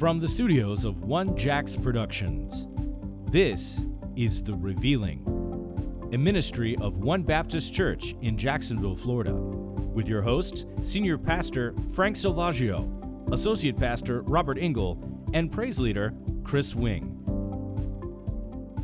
From the studios of One Jacks Productions, this is The Revealing, a ministry of One Baptist Church in Jacksonville, Florida, with your hosts, Senior Pastor Frank Silvaggio, Associate Pastor Robert Engel, and Praise Leader Kris Wing.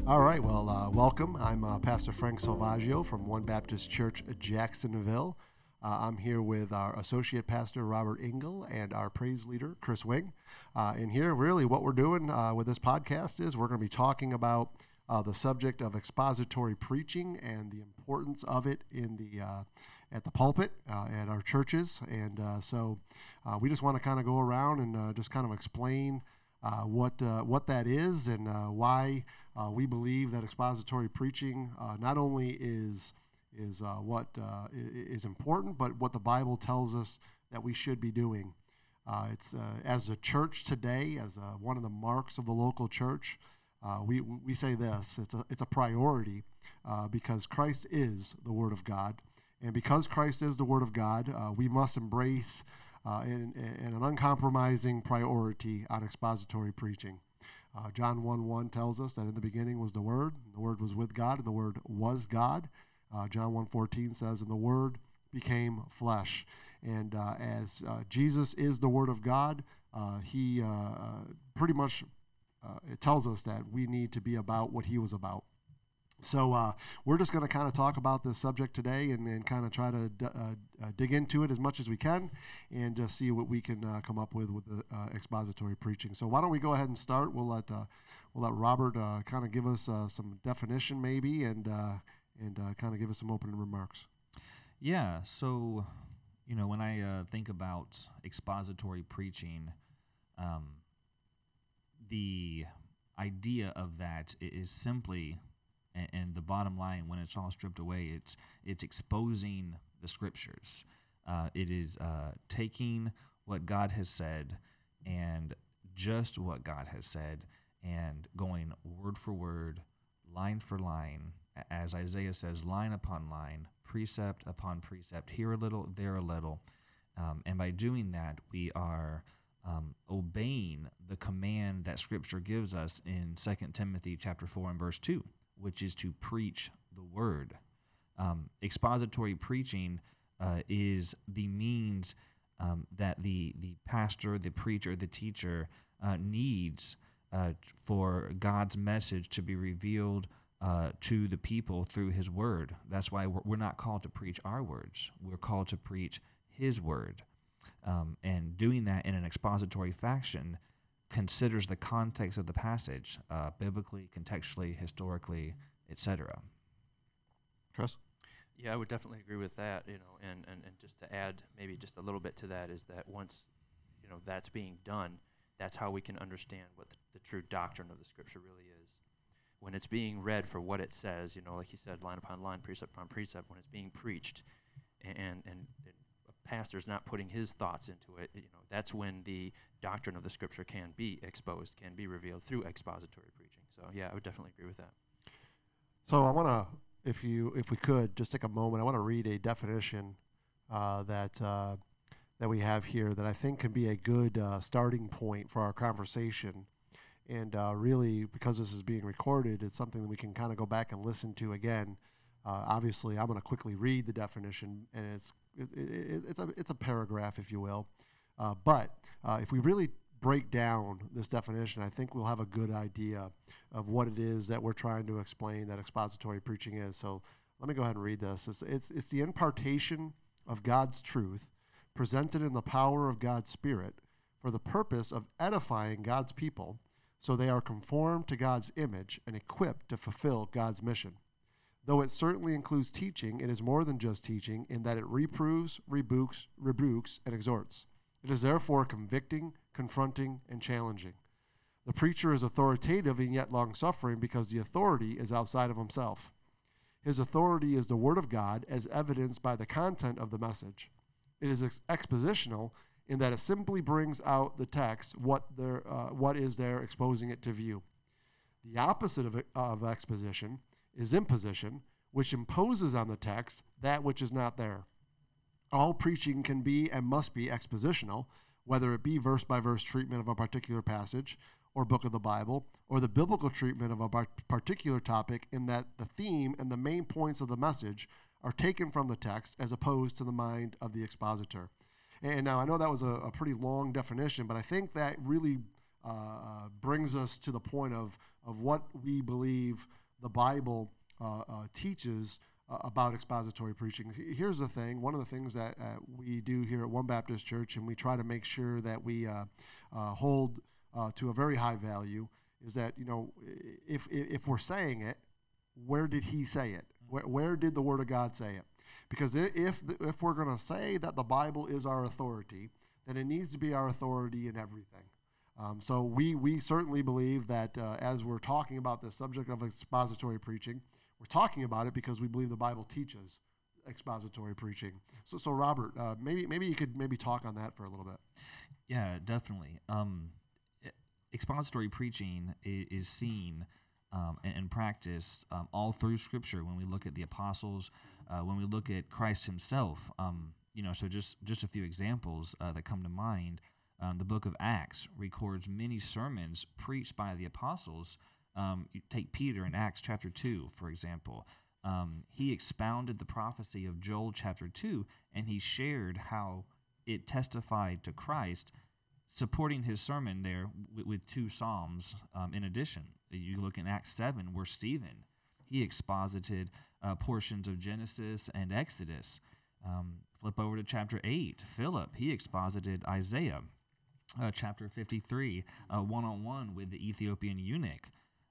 All right, well, uh, welcome. I'm uh, Pastor Frank Silvaggio from One Baptist Church, Jacksonville. Uh, I'm here with our Associate Pastor Robert Engel and our praise leader Kris Wing. Uh, and here, really, what we're doing uh, with this podcast is we're going to be talking about uh, the subject of expository preaching and the importance of it in the uh, at the pulpit uh, at our churches. And so, we just want to kind of go around and just kind of explain what what that is and why we believe that expository preaching not only is is uh, what uh, is important, but what the Bible tells us that we should be doing. Uh, it's uh, as a church today, as a, one of the marks of the local church, uh, we we say this: it's a it's a priority uh, because Christ is the Word of God, and because Christ is the Word of God, we must embrace in, in, an uncompromising priority on expository preaching. John 1 1 tells us that in the beginning was the Word, the Word was with God, and the Word was God. Uh, John 1.14 says, And the Word became flesh. And uh, as uh, Jesus is the Word of God, uh, he uh, uh, pretty much it tells us that we need to be about what he was about. So uh, we're just going to kind of talk about this subject today and, and kind of try to d- uh, uh, dig into it as much as we can and just see what we can come up with with the expository preaching. So why don't we go ahead and start? We'll let we'll let Robert kind of give us some definition maybe and and uh, kind of give us some opening remarks. Yeah. So, you know, when I uh, think about expository preaching, um, the idea of that is simply, and, and, the bottom line, when it's all stripped away, it's it's exposing the scriptures. Uh, it is uh, taking what God has said and just what God has said and going word for word, line for line, as Isaiah says, line upon line, precept upon precept, here a little, there a little. Um, and by doing that, we are um, obeying the command that Scripture gives us in 2 Timothy chapter 4 and verse 2, which is to preach the word. Um, expository preaching uh, is the means um, that the, the pastor, the preacher, the teacher uh, needs uh, for God's message to be revealed uh, to the people through his word. That's why we're, we're, not called to preach our words, we're called to preach his word. Um, and doing that in an expository fashion considers the context of the passage, uh, biblically, contextually, historically, etc. Kris? Yeah, I would definitely agree with that. You know, and, and, and just to add maybe just a little bit to that is that once you know that's being done, that's how we can understand what the, the true doctrine of the Scripture really is when it's being read for what it says, you know, like he said, line upon line, precept upon precept, when it's being preached, and and, and a pastor's not putting his thoughts into it, you know, that's when the doctrine of the scripture can be exposed, can be revealed through expository preaching. So yeah, I would definitely agree with that. So I want to, if you, if we could, just take a moment. I want to read a definition uh, that uh, that we have here that I think can be a good uh, starting point for our conversation and uh, really, because this is being recorded, it's something that we can kind of go back and listen to again. Uh, obviously, I'm going to quickly read the definition, and it's it, it, it's a it's a paragraph, if you will. Uh, but uh, if we really break down this definition, I think we'll have a good idea of what it is that we're trying to explain that expository preaching is. So let me go ahead and read this. It's it's, it's the impartation of God's truth presented in the power of God's Spirit for the purpose of edifying God's people so they are conformed to God's image and equipped to fulfill God's mission. Though it certainly includes teaching, it is more than just teaching in that it reproves, rebukes, rebukes, and exhorts. It is therefore convicting, confronting, and challenging. The preacher is authoritative and yet long suffering because the authority is outside of himself. His authority is the Word of God as evidenced by the content of the message. It is ex- expositional in that it simply brings out the text, what, there, uh, what is there, exposing it to view. The opposite of, of exposition is imposition, which imposes on the text that which is not there. All preaching can be and must be expositional, whether it be verse by verse treatment of a particular passage or book of the Bible, or the biblical treatment of a particular topic, in that the theme and the main points of the message are taken from the text as opposed to the mind of the expositor. And now I know that was a, a pretty long definition, but I think that really uh, uh brings us to the point of, of what we believe the Bible uh, uh, teaches uh, about expository preaching. Here's the thing one of the things that uh, we do here at One Baptist Church, and we try to make sure that we uh, uh, hold to a very high value, is that, you know, if, if we're saying it, where did he say it? Where, where did the Word of God say it? Because if, if we're going to say that the Bible is our authority, then it needs to be our authority in everything. Um, so we, we certainly believe that uh, as we're talking about the subject of expository preaching, we're talking about it because we believe the Bible teaches expository preaching. So, so Robert, uh, maybe maybe you could maybe talk on that for a little bit. Yeah, definitely. Um, expository preaching is, seen um, and, and, practiced um, all through Scripture. When we look at the apostles, uh, when we look at Christ Himself, um, you know, so just just a few examples uh, that come to mind. Um, the book of Acts records many sermons preached by the apostles um, you take Peter in Acts chapter 2, for example. Um, he expounded the prophecy of Joel chapter 2, and he shared how it testified to Christ, supporting his sermon there with, with two Psalms um, in addition. You look in Acts 7, where Stephen, he exposited uh, portions of Genesis and Exodus. Um, flip over to chapter 8, Philip, he exposited Isaiah. Uh, chapter 53, one on one with the Ethiopian eunuch.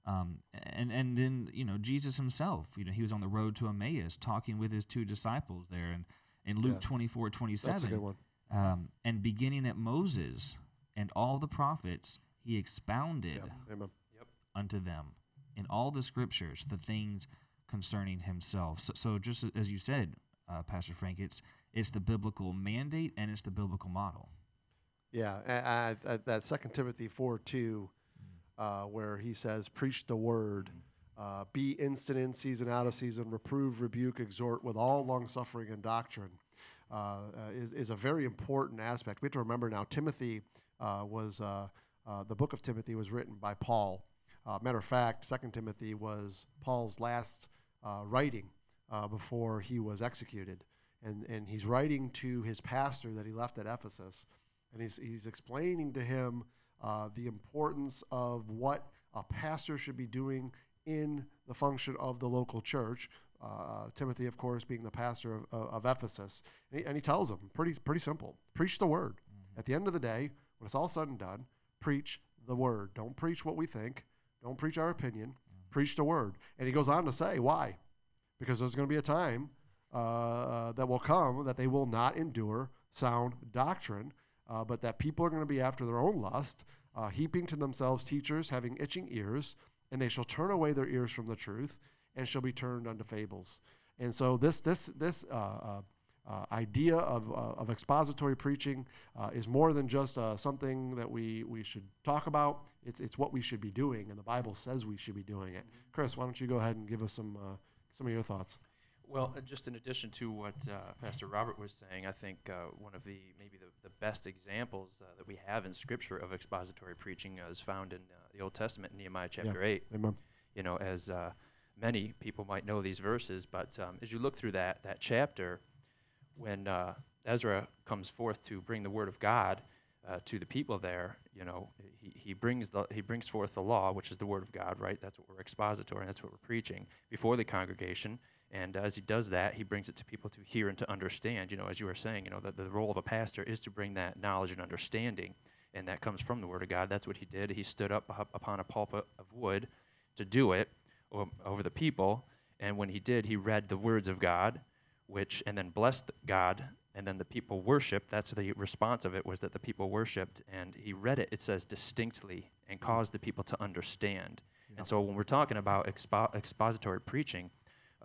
Um, and and then you know Jesus himself, you know, he was on the road to Emmaus talking with his two disciples there, and in Luke yeah. 24, 27, That's a good one. Um, and beginning at Moses and all the prophets, he expounded yeah. unto them in all the scriptures the things concerning himself. So, so just as you said, uh, Pastor Frank, it's it's the biblical mandate and it's the biblical model. Yeah, I, I, that Second Timothy four two uh, where he says, Preach the word, uh, be instant in season, out of season, reprove, rebuke, exhort with all long suffering and doctrine, uh, uh, is, is a very important aspect. We have to remember now, Timothy uh, was, uh, the book of Timothy was written by Paul. matter of fact, Second Timothy was Paul's last writing before he was executed. And, and he's writing to his pastor that he left at Ephesus. And he's, he's explaining to him uh, the importance of what a pastor should be doing in the function of the local church. Uh, Timothy, of course, being the pastor of, of Ephesus. And he, and he, tells him pretty, pretty simple preach the word. Mm-hmm. At the end of the day, when it's all said and done, preach the word. Don't preach what we think, don't preach our opinion, mm-hmm. preach the word. And he goes on to say, why? Because there's going to be a time uh, uh, that will come that they will not endure sound doctrine uh, but that people are going to be after their own lust, uh, heaping to themselves teachers having itching ears, and they shall turn away their ears from the truth, and shall be turned unto fables. And so this this this uh, uh, uh idea of, uh, of expository preaching is more than just something that we, we should talk about. It's it's what we should be doing, and the Bible says we should be doing it. Kris, why don't you go ahead and give us some some of your thoughts? Well, uh, just in addition to what uh, Pastor Robert was saying, I think uh, one of the maybe the, the best examples uh, that we have in Scripture of expository preaching is found in uh, the Old Testament, Nehemiah chapter yeah. eight. Amen. You know, as uh, many people might know these verses, but um, as you look through that that chapter, when uh, Ezra comes forth to bring the word of God uh, to the people there, you know, he, he brings the he brings forth the law, which is the word of God, right? That's what we're expository, and that's what we're preaching before the congregation and as he does that, he brings it to people to hear and to understand. You know, as you were saying, you know, that the role of a pastor is to bring that knowledge and understanding, and that comes from the Word of God. That's what he did. He stood up upon a pulpit of wood to do it over the people, and when he did, he read the words of God, which and then blessed God, and then the people worshiped. That's the response of it was that the people worshipped, and he read it. It says distinctly and caused the people to understand. And so when we're talking about expo- expository preaching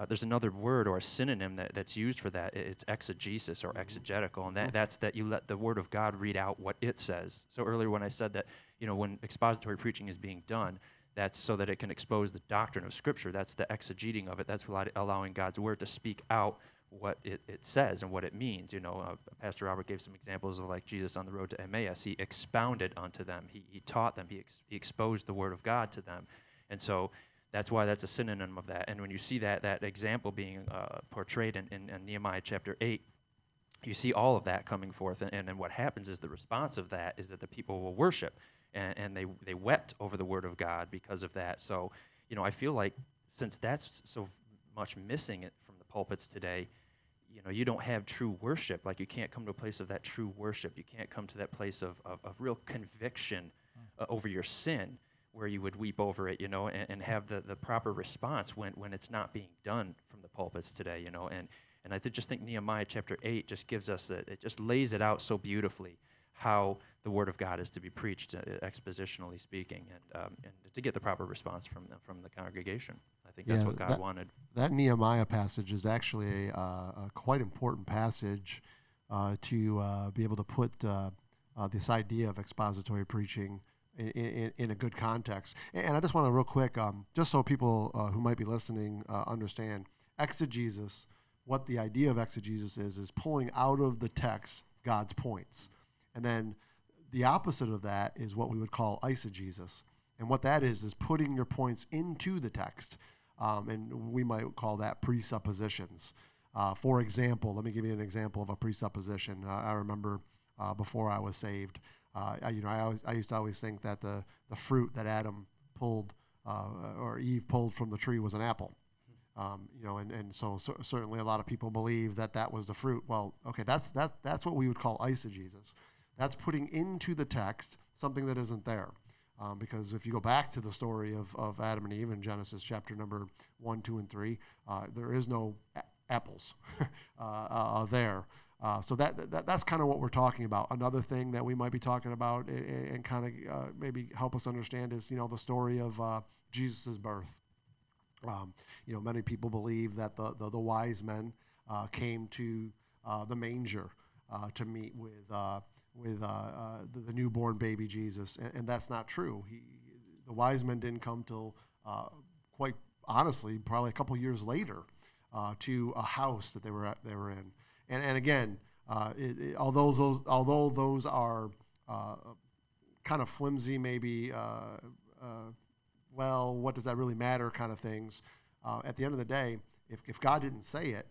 uh, there's another word or a synonym that, that's used for that. It's exegesis or mm-hmm. exegetical, and that, mm-hmm. that's that you let the Word of God read out what it says. So earlier when I said that, you know, when expository preaching is being done, that's so that it can expose the doctrine of Scripture. That's the exegeting of it. That's allowing God's Word to speak out what it, it says and what it means. You know, uh, Pastor Robert gave some examples of like Jesus on the road to Emmaus. He expounded unto them. He, he taught them. He, ex- he exposed the word of God to them. And so that's why that's a synonym of that. And when you see that that example being uh, portrayed in, in, in, Nehemiah chapter eight, you see all of that coming forth. And, and, and what happens is the response of that is that the people will worship, and, and they they wept over the word of God because of that. So, you know, I feel like since that's so much missing it from the pulpits today, you know, you don't have true worship. Like you can't come to a place of that true worship. You can't come to that place of, of, of real conviction uh, over your sin where you would weep over it, you know, and, and have the, the proper response when, when it's not being done from the pulpits today, you know. And, and I just think Nehemiah chapter 8 just gives us that, it just lays it out so beautifully how the word of God is to be preached, uh, expositionally speaking, and, um, and to get the proper response from the, from the congregation. I think that's yeah, what God that, wanted. That Nehemiah passage is actually a, uh, a quite important passage uh, to uh, be able to put uh, uh, this idea of expository preaching in, in, in, a good context. And I just want to, real quick, um, just so people who might be listening understand, exegesis, what the idea of exegesis is, is pulling out of the text God's points. And then the opposite of that is what we would call eisegesis. And what that is, is putting your points into the text. Um, and we might call that presuppositions. Uh, for example, let me give you an example of a presupposition. Uh, I remember uh, before I was saved, uh, I, you know, I, always, I used to always think that the, the fruit that Adam pulled uh, or Eve pulled from the tree was an apple. Um, you know, and, and so, certainly a lot of people believe that that was the fruit. Well, okay, that's that, that's what we would call eisegesis. That's putting into the text something that isn't there. Um, because if you go back to the story of, of Adam and Eve in Genesis chapter number 1, 2, and 3, uh, there is no a- apples uh, uh, there. Uh, so that, that that's kind of what we're talking about. Another thing that we might be talking about and, and kind of uh, maybe help us understand is you know the story of uh, Jesus' birth. Um, you know, many people believe that the the, the wise men came to the manger to meet with with uh, uh, the, the, newborn baby Jesus, and, and, that's not true. He, the wise men didn't come till uh, quite honestly, probably a couple years later, uh, to a house that they were at, they were in. And and again, uh, it, it, although those although those are uh, kind of flimsy, maybe well, what does that really matter? Kind of things. at the end of the day, if, if God didn't say it,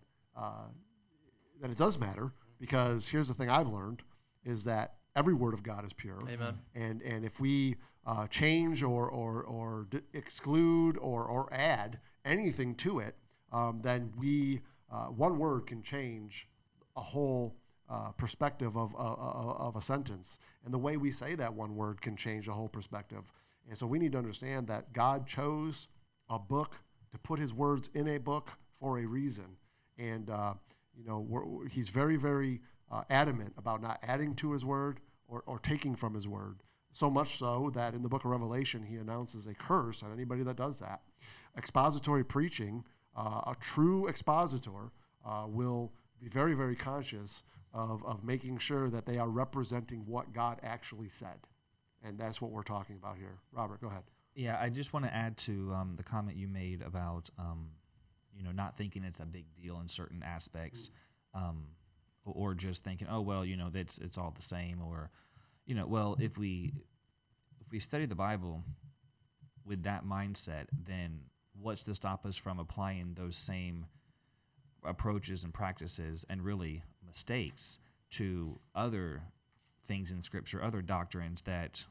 then it does matter because here's the thing I've learned is that every word of God is pure. Amen. And and if we uh, change or or or d- exclude or or add anything to it, um, then we uh, one word can change a whole uh, perspective of, uh, uh, of a sentence, and the way we say that one word can change a whole perspective. And so we need to understand that God chose a book to put His words in a book for a reason, and uh, you know He's very very uh, adamant about not adding to his word or, or taking from his word. So much so that in the book of Revelation, he announces a curse on anybody that does that. Expository preaching, uh, a true expositor uh, will be very, very conscious of, of making sure that they are representing what God actually said. And that's what we're talking about here. Robert, go ahead. Yeah, I just want to add to um, the comment you made about, um, you know, not thinking it's a big deal in certain aspects. Um, or just thinking, oh well, you know, that's it's all the same, or you know, well, if we if we study the Bible with that mindset, then what's to stop us from applying those same approaches and practices and really mistakes to other things in Scripture, other doctrines that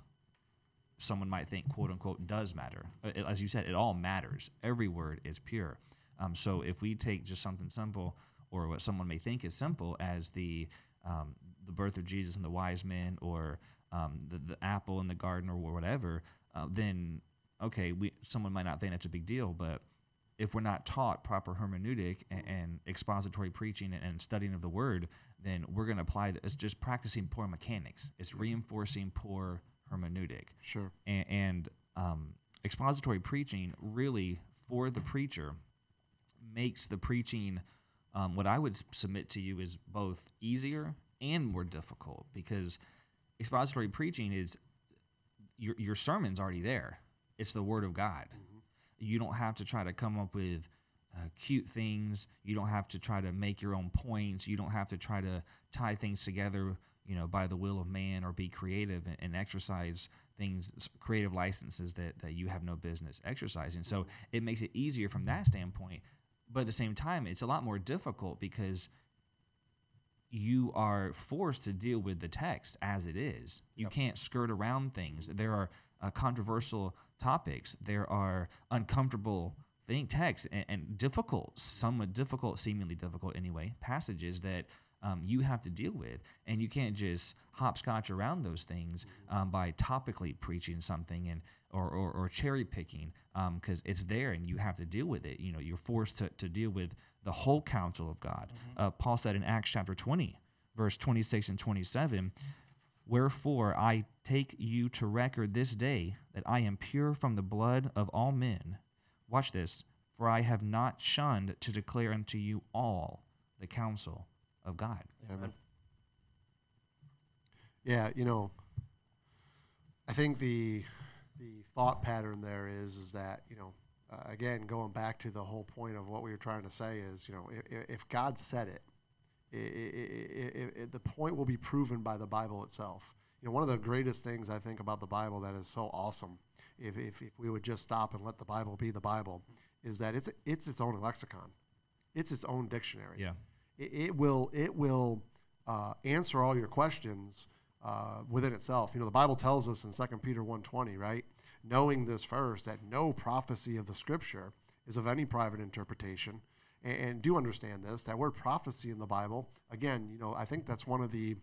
someone might think, quote unquote, does matter. As you said, it all matters. Every word is pure. Um, so if we take just something simple or what someone may think is simple as the um, the birth of Jesus and the wise men, or um, the, the apple in the garden, or whatever, uh, then okay, we someone might not think that's a big deal, but if we're not taught proper hermeneutic and, and expository preaching and, and, studying of the word, then we're going to apply that. It's just practicing poor mechanics. It's reinforcing poor hermeneutic. Sure. And, and um, expository preaching really for the preacher makes the preaching um, what I would submit to you is both easier and more difficult because expository preaching is your, your sermon's already there. It's the Word of God. Mm-hmm. You don't have to try to come up with uh, cute things. You don't have to try to make your own points. You don't have to try to tie things together, you know, by the will of man or be creative and, and exercise things, creative licenses that, that you have no business exercising. So it makes it easier from that standpoint. But at the same time, it's a lot more difficult because you are forced to deal with the text as it is. You Yep. can't skirt around things. There are uh, controversial topics. There are uncomfortable thing texts and, and difficult, somewhat difficult, seemingly difficult anyway, passages that um, you have to deal with, and you can't just hopscotch around those things um, by topically preaching something and or, or, or cherry picking because it's there and you have to deal with it. You know, you're forced to, to deal with the whole counsel of God. Uh, Paul said in Acts chapter 20, verse 26 and 27, Wherefore I take you to record this day that I am pure from the blood of all men. Watch this. For I have not shunned to declare unto you all the counsel of God. Amen. Yeah, you know, I think the the thought pattern there is is that you know, uh, again, going back to the whole point of what we were trying to say is, you know, if, if God said it, i i i i the point will be proven by the Bible itself. You know, one of the greatest things I think about the Bible that is so awesome, if, if, if we would just stop and let the Bible be the Bible, is that it's it's its own lexicon, it's its own dictionary Yeah. It, it will it will uh, answer all your questions uh, within itself. You know, the Bible tells us in 2 Peter 1.20, right? Knowing this first, that no prophecy of the Scripture is of any private interpretation. And, and do understand this, that word prophecy in the Bible, again, you know, I think that's one of the,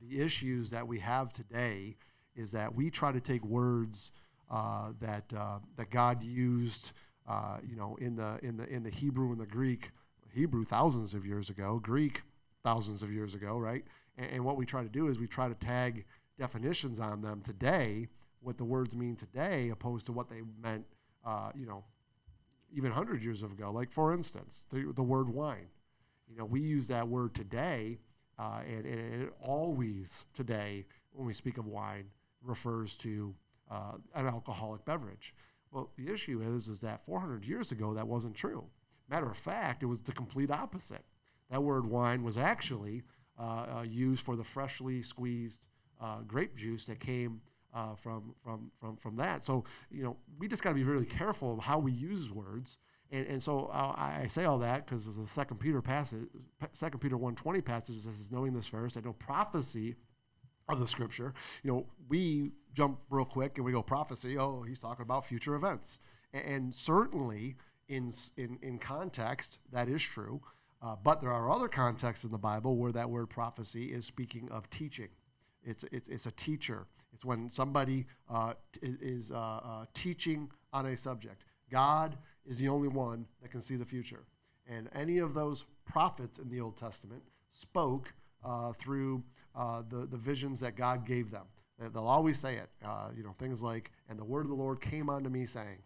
the issues that we have today is that we try to take words uh, that, uh, that God used, uh, you know, in the, in, the, in the Hebrew and the Greek, Hebrew thousands of years ago, Greek thousands of years ago, right? And, and what we try to do is we try to tag definitions on them today, what the words mean today, opposed to what they meant, uh, you know, even 100 years ago. Like, for instance, the, the word wine. You know, we use that word today, uh, and, and it always today, when we speak of wine, refers to uh, an alcoholic beverage. Well, the issue is, is that 400 years ago, that wasn't true. Matter of fact, it was the complete opposite. That word wine was actually uh, uh, used for the freshly squeezed uh, grape juice that came uh, from, from, from, from that. So, you know, we just got to be really careful of how we use words. And, and so I I say all that because the Second Peter passage, Second Peter one twenty passage says, "Knowing this first, I know prophecy of the Scripture." You know, we jump real quick and we go prophecy. Oh, he's talking about future events, and, and certainly in in in context that is true. Uh, but there are other contexts in the Bible where that word prophecy is speaking of teaching. It's it's, it's a teacher. It's when somebody uh, t- is uh, uh, teaching on a subject. God is the only one that can see the future. And any of those prophets in the Old Testament spoke uh, through uh, the, the visions that God gave them. They- They'll always say it. You know, things like, and the word of the Lord came unto me saying.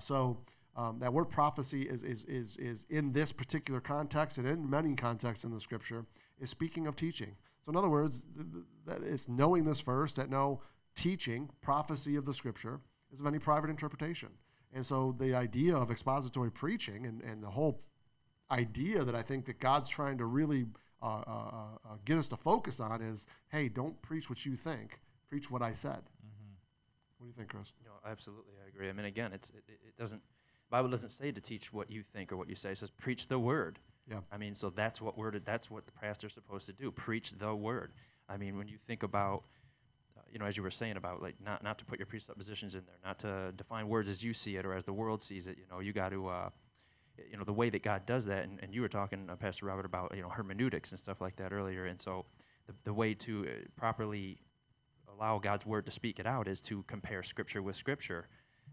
So um, that word prophecy is, is, is, is in this particular context and in many contexts in the scripture is speaking of teaching. So in other words, th- th- it's knowing this first that no teaching, prophecy of the scripture is of any private interpretation. And so the idea of expository preaching and, and the whole idea that I think that God's trying to really uh, uh, uh, get us to focus on is, hey, don't preach what you think, preach what I said. What do you think, Kris? No, absolutely, I agree. I mean, again, it's it, it it doesn't. Bible doesn't say to teach what you think or what you say. It says preach the word. Yeah. I mean, so that's what word. That's what the pastor's supposed to do. Preach the word. I mean, when you think about, uh, you know, as you were saying about like not not to put your presuppositions in there, not to define words as you see it or as the world sees it. You know, you got to. Uh, you know the way that God does that, and, and you were talking, uh, Pastor Robert, about you know hermeneutics and stuff like that earlier, and so the, the way to uh, properly allow God's word to speak it out is to compare scripture with scripture.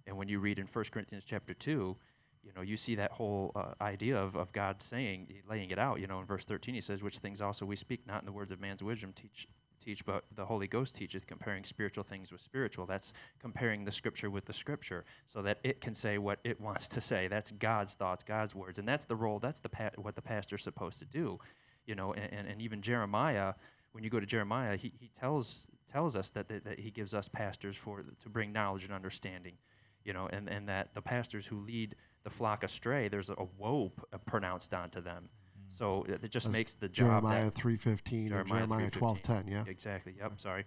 And when you read in 1 Corinthians chapter 2, you know, you see that whole uh, idea of, of God saying, laying it out. You know, in verse 13, he says, Which things also we speak, not in the words of man's wisdom, teach, teach, but the Holy Ghost teacheth, comparing spiritual things with spiritual. That's comparing the scripture with the scripture so that it can say what it wants to say. That's God's thoughts, God's words. And that's the role, that's the pa- what the pastor's supposed to do. You know, and, and, and even Jeremiah, when you go to Jeremiah, he, he tells tells us that, that, that he gives us pastors for to bring knowledge and understanding, you know, and, and that the pastors who lead the flock astray, there's a woe p- uh, pronounced onto them. Mm-hmm. So it, it just That's makes the job Jeremiah three fifteen or Jeremiah twelve 3:15. ten. Yeah. Exactly. Yep. Sorry.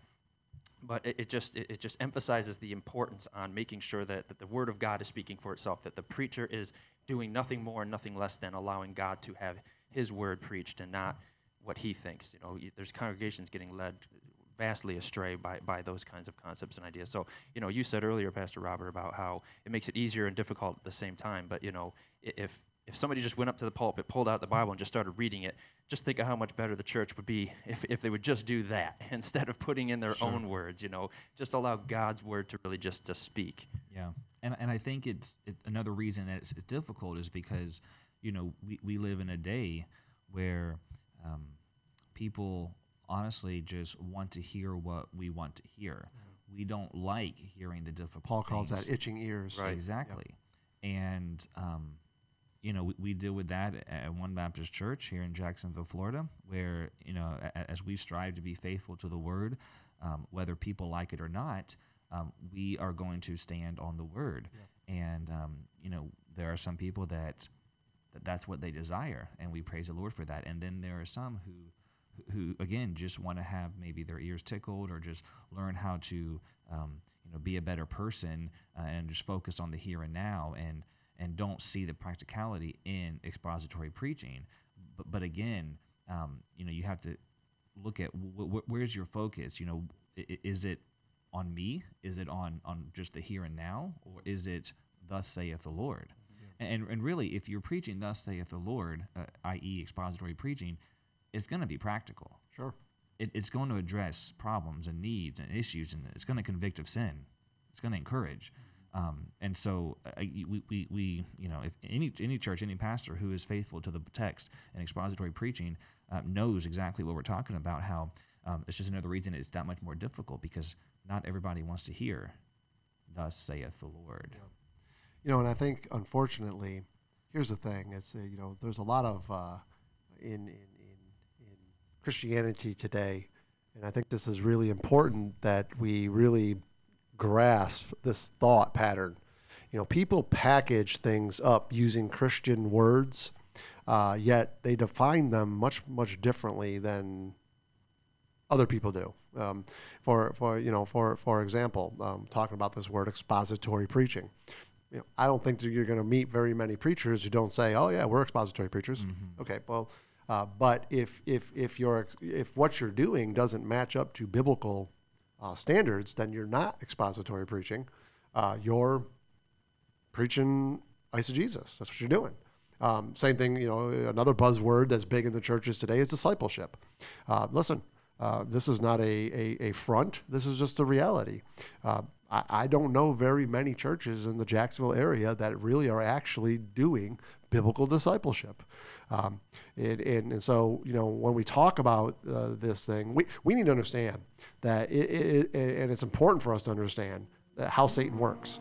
But it, it just it, it just emphasizes the importance on making sure that, that the word of God is speaking for itself, that the preacher is doing nothing more and nothing less than allowing God to have his word preached and not what he thinks. You know, there's congregations getting led vastly astray by, by those kinds of concepts and ideas. So, you know, you said earlier, Pastor Robert, about how it makes it easier and difficult at the same time. But, you know, if if somebody just went up to the pulpit, pulled out the Bible, and just started reading it, just think of how much better the church would be if, if they would just do that instead of putting in their own words. You know, just allow God's word to really just to speak. Yeah, and and I think it's it, another reason that it's, it's difficult is because you know we, we live in a day where um, people honestly just want to hear what we want to hear. We don't like hearing the difficult. Paul calls that itching ears. Right. Exactly. And, um, you know, we, we deal with that at One Baptist Church here in Jacksonville, Florida, where, you know, a, as we strive to be faithful to the word, um, whether people like it or not, um, we are going to stand on the word. And, um, you know, there are some people that, that that's what they desire, and we praise the Lord for that. And then there are some who, who again just want to have maybe their ears tickled or just learn how to um, you know be a better person uh, and just focus on the here and now and and don't see the practicality in expository preaching. But but again um, you know you have to look at w- w- where's your focus? You know is it on me? Is it on on just the here and now? Or is it thus saith the lord? And, and really if you're preaching thus saith the lord uh, i.e expository preaching it's going to be practical. Sure. It, it's going to address problems and needs and issues, and it's going to convict of sin. It's going to encourage. Um, and so uh, we, we, we, you know, if any any church, any pastor who is faithful to the text and expository preaching uh, knows exactly what we're talking about. How um, it's just another reason it's that much more difficult because not everybody wants to hear, "Thus saith the Lord." You know, and I think unfortunately, here's the thing: it's uh, you know, there's a lot of uh, in in Christianity today, and I think this is really important that we really grasp this thought pattern. You know, people package things up using Christian words, uh, yet they define them much much differently than other people do. Um, for for you know, for for example, um, talking about this word expository preaching you know, I don't think that you're going to meet very many preachers who don't say, "Oh yeah, we're expository preachers." Okay, well, uh, but if if if you're if what you're doing doesn't match up to biblical uh, standards, then you're not expository preaching. Uh, you're preaching eisegesis. That's what you're doing. Um, same thing, you know, another buzzword that's big in the churches today is discipleship. Uh, listen, uh, this is not a, a, a front. This is just the reality. Uh, I, I don't know very many churches in the Jacksonville area that really are actually doing biblical discipleship. Um, and, and, and so, you know, when we talk about uh, this thing, we, we need to understand that, it, it, it, and it's important for us to understand that how Satan works.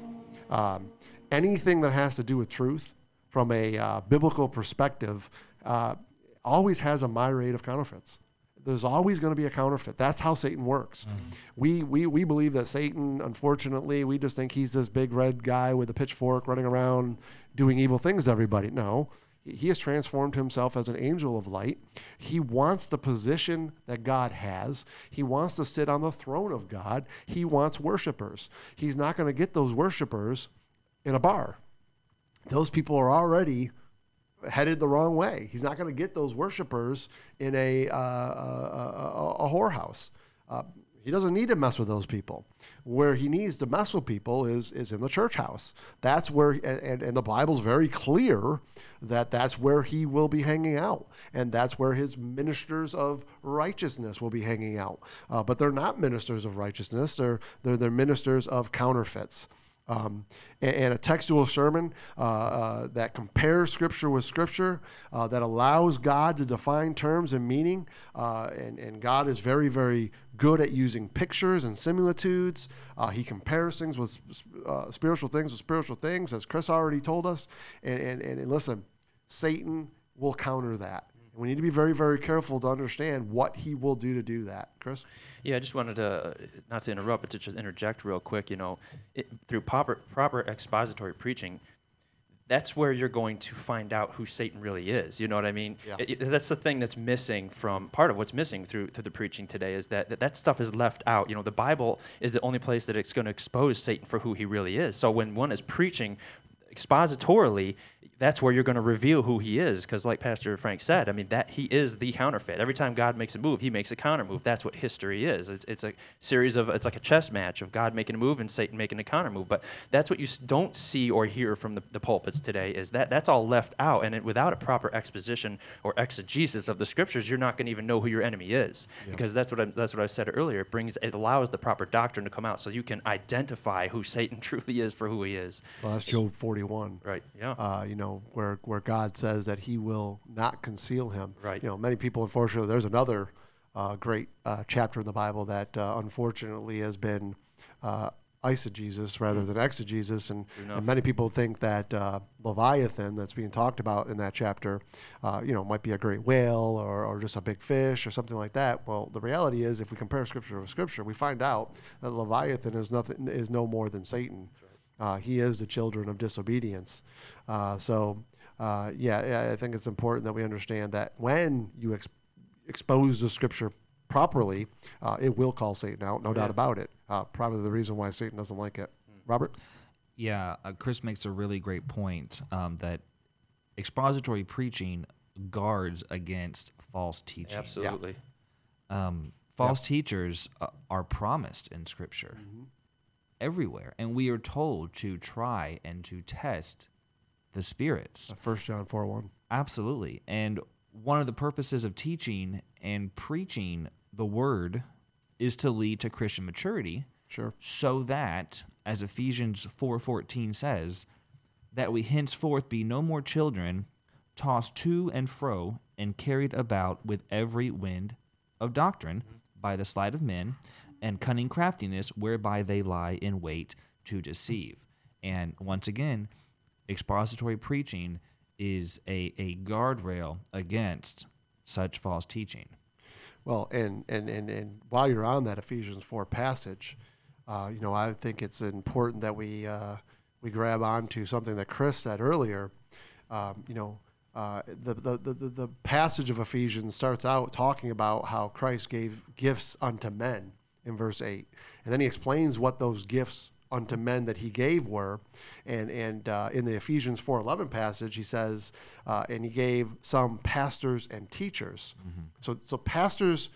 Um, anything that has to do with truth from a uh, biblical perspective uh, always has a myriad of counterfeits. There's always going to be a counterfeit. That's how Satan works. We, we, we believe that Satan, unfortunately, we just think he's this big red guy with a pitchfork running around doing evil things to everybody. No, he has transformed himself as an angel of light. He wants the position that God has. He wants to sit on the throne of God. He wants worshipers. He's not going to get those worshipers in a bar. Those people are already headed the wrong way. He's not going to get those worshipers in a, uh, a, a, a whorehouse. Uh, he doesn't need to mess with those people. Where he needs to mess with people is is in the church house. That's where, and, and the Bible's very clear that that's where he will be hanging out, and that's where his ministers of righteousness will be hanging out. Uh, but they're not ministers of righteousness. They're they're they're ministers of counterfeits. Um, and, and a textual sermon uh, uh, that compares Scripture with Scripture, uh, that allows God to define terms and meaning. Uh, and, and God is very, very good at using pictures and similitudes. Uh, he compares things with uh, spiritual things with spiritual things, as Kris already told us. And, and, and, and listen, Satan will counter that. And we need to be very, very careful to understand what he will do to do that. Kris? Yeah, I just wanted to, not to interrupt, but to just interject real quick. You know, it, through proper, proper expository preaching, that's where you're going to find out who Satan really is. You know what I mean? Yeah. It- it- that's the thing that's missing from part of what's missing through through the preaching today is that, that that stuff is left out. You know, the Bible is the only place that it's going to expose Satan for who he really is. So when one is preaching expositorily, that's where you're going to reveal who he is because like pastor frank said i mean that he is the counterfeit. Every time god makes a move he makes a counter move that's what history is. It's, it's a series of it's like a chess match of god making a move and satan making a counter move but that's what you don't see or hear from the, the pulpits today is that that's all left out. And it, without a proper exposition or exegesis of the scriptures you're not going to even know who your enemy is. Because that's what I, that's what i said earlier. It brings it allows the proper doctrine to come out so you can identify who satan truly is for who he is. Well, that's Job 41. right yeah. Uh, you know, where where God says that He will not conceal him. Right. You know, many people, unfortunately, there's another uh, great uh, chapter in the Bible that uh, unfortunately has been uh, eisegesis rather than exegesis, and, and many people think that uh, Leviathan, that's being talked about in that chapter, uh, you know, might be a great whale or, or just a big fish or something like that. Well, the reality is, if we compare Scripture with Scripture, we find out that Leviathan is nothing is no more than Satan. Uh, he is the children of disobedience. Uh, so, uh, yeah, yeah, I think it's important that we understand that when you ex- expose the scripture properly, uh, it will call Satan out, no Yeah. doubt about it. Uh, probably the reason why Satan doesn't like it. Robert? Yeah, uh, Kris makes a really great point um, that expository preaching guards against false teaching. absolutely Um, false teachers uh, are promised in Scripture everywhere, and we are told to try and to test the spirits. First John 4 1. Absolutely. And one of the purposes of teaching and preaching the word is to lead to Christian maturity Sure. so that as Ephesians 4:14 says that we henceforth be no more children tossed to and fro and carried about with every wind of doctrine by the sleight of men and cunning craftiness whereby they lie in wait to deceive. And once again, expository preaching is a, a guardrail against such false teaching. Well, and, and, and, and while you're on that Ephesians 4 passage, uh, you know, I think it's important that we, uh, we grab onto something that Kris said earlier. Um, you know, uh, the, the, the, the- the passage of Ephesians starts out talking about how Christ gave gifts unto men in verse 8. And then he explains what those gifts unto men that he gave were. And, and uh, in the Ephesians 4.11 passage, he says, uh, and he gave some pastors and teachers. So, so pastors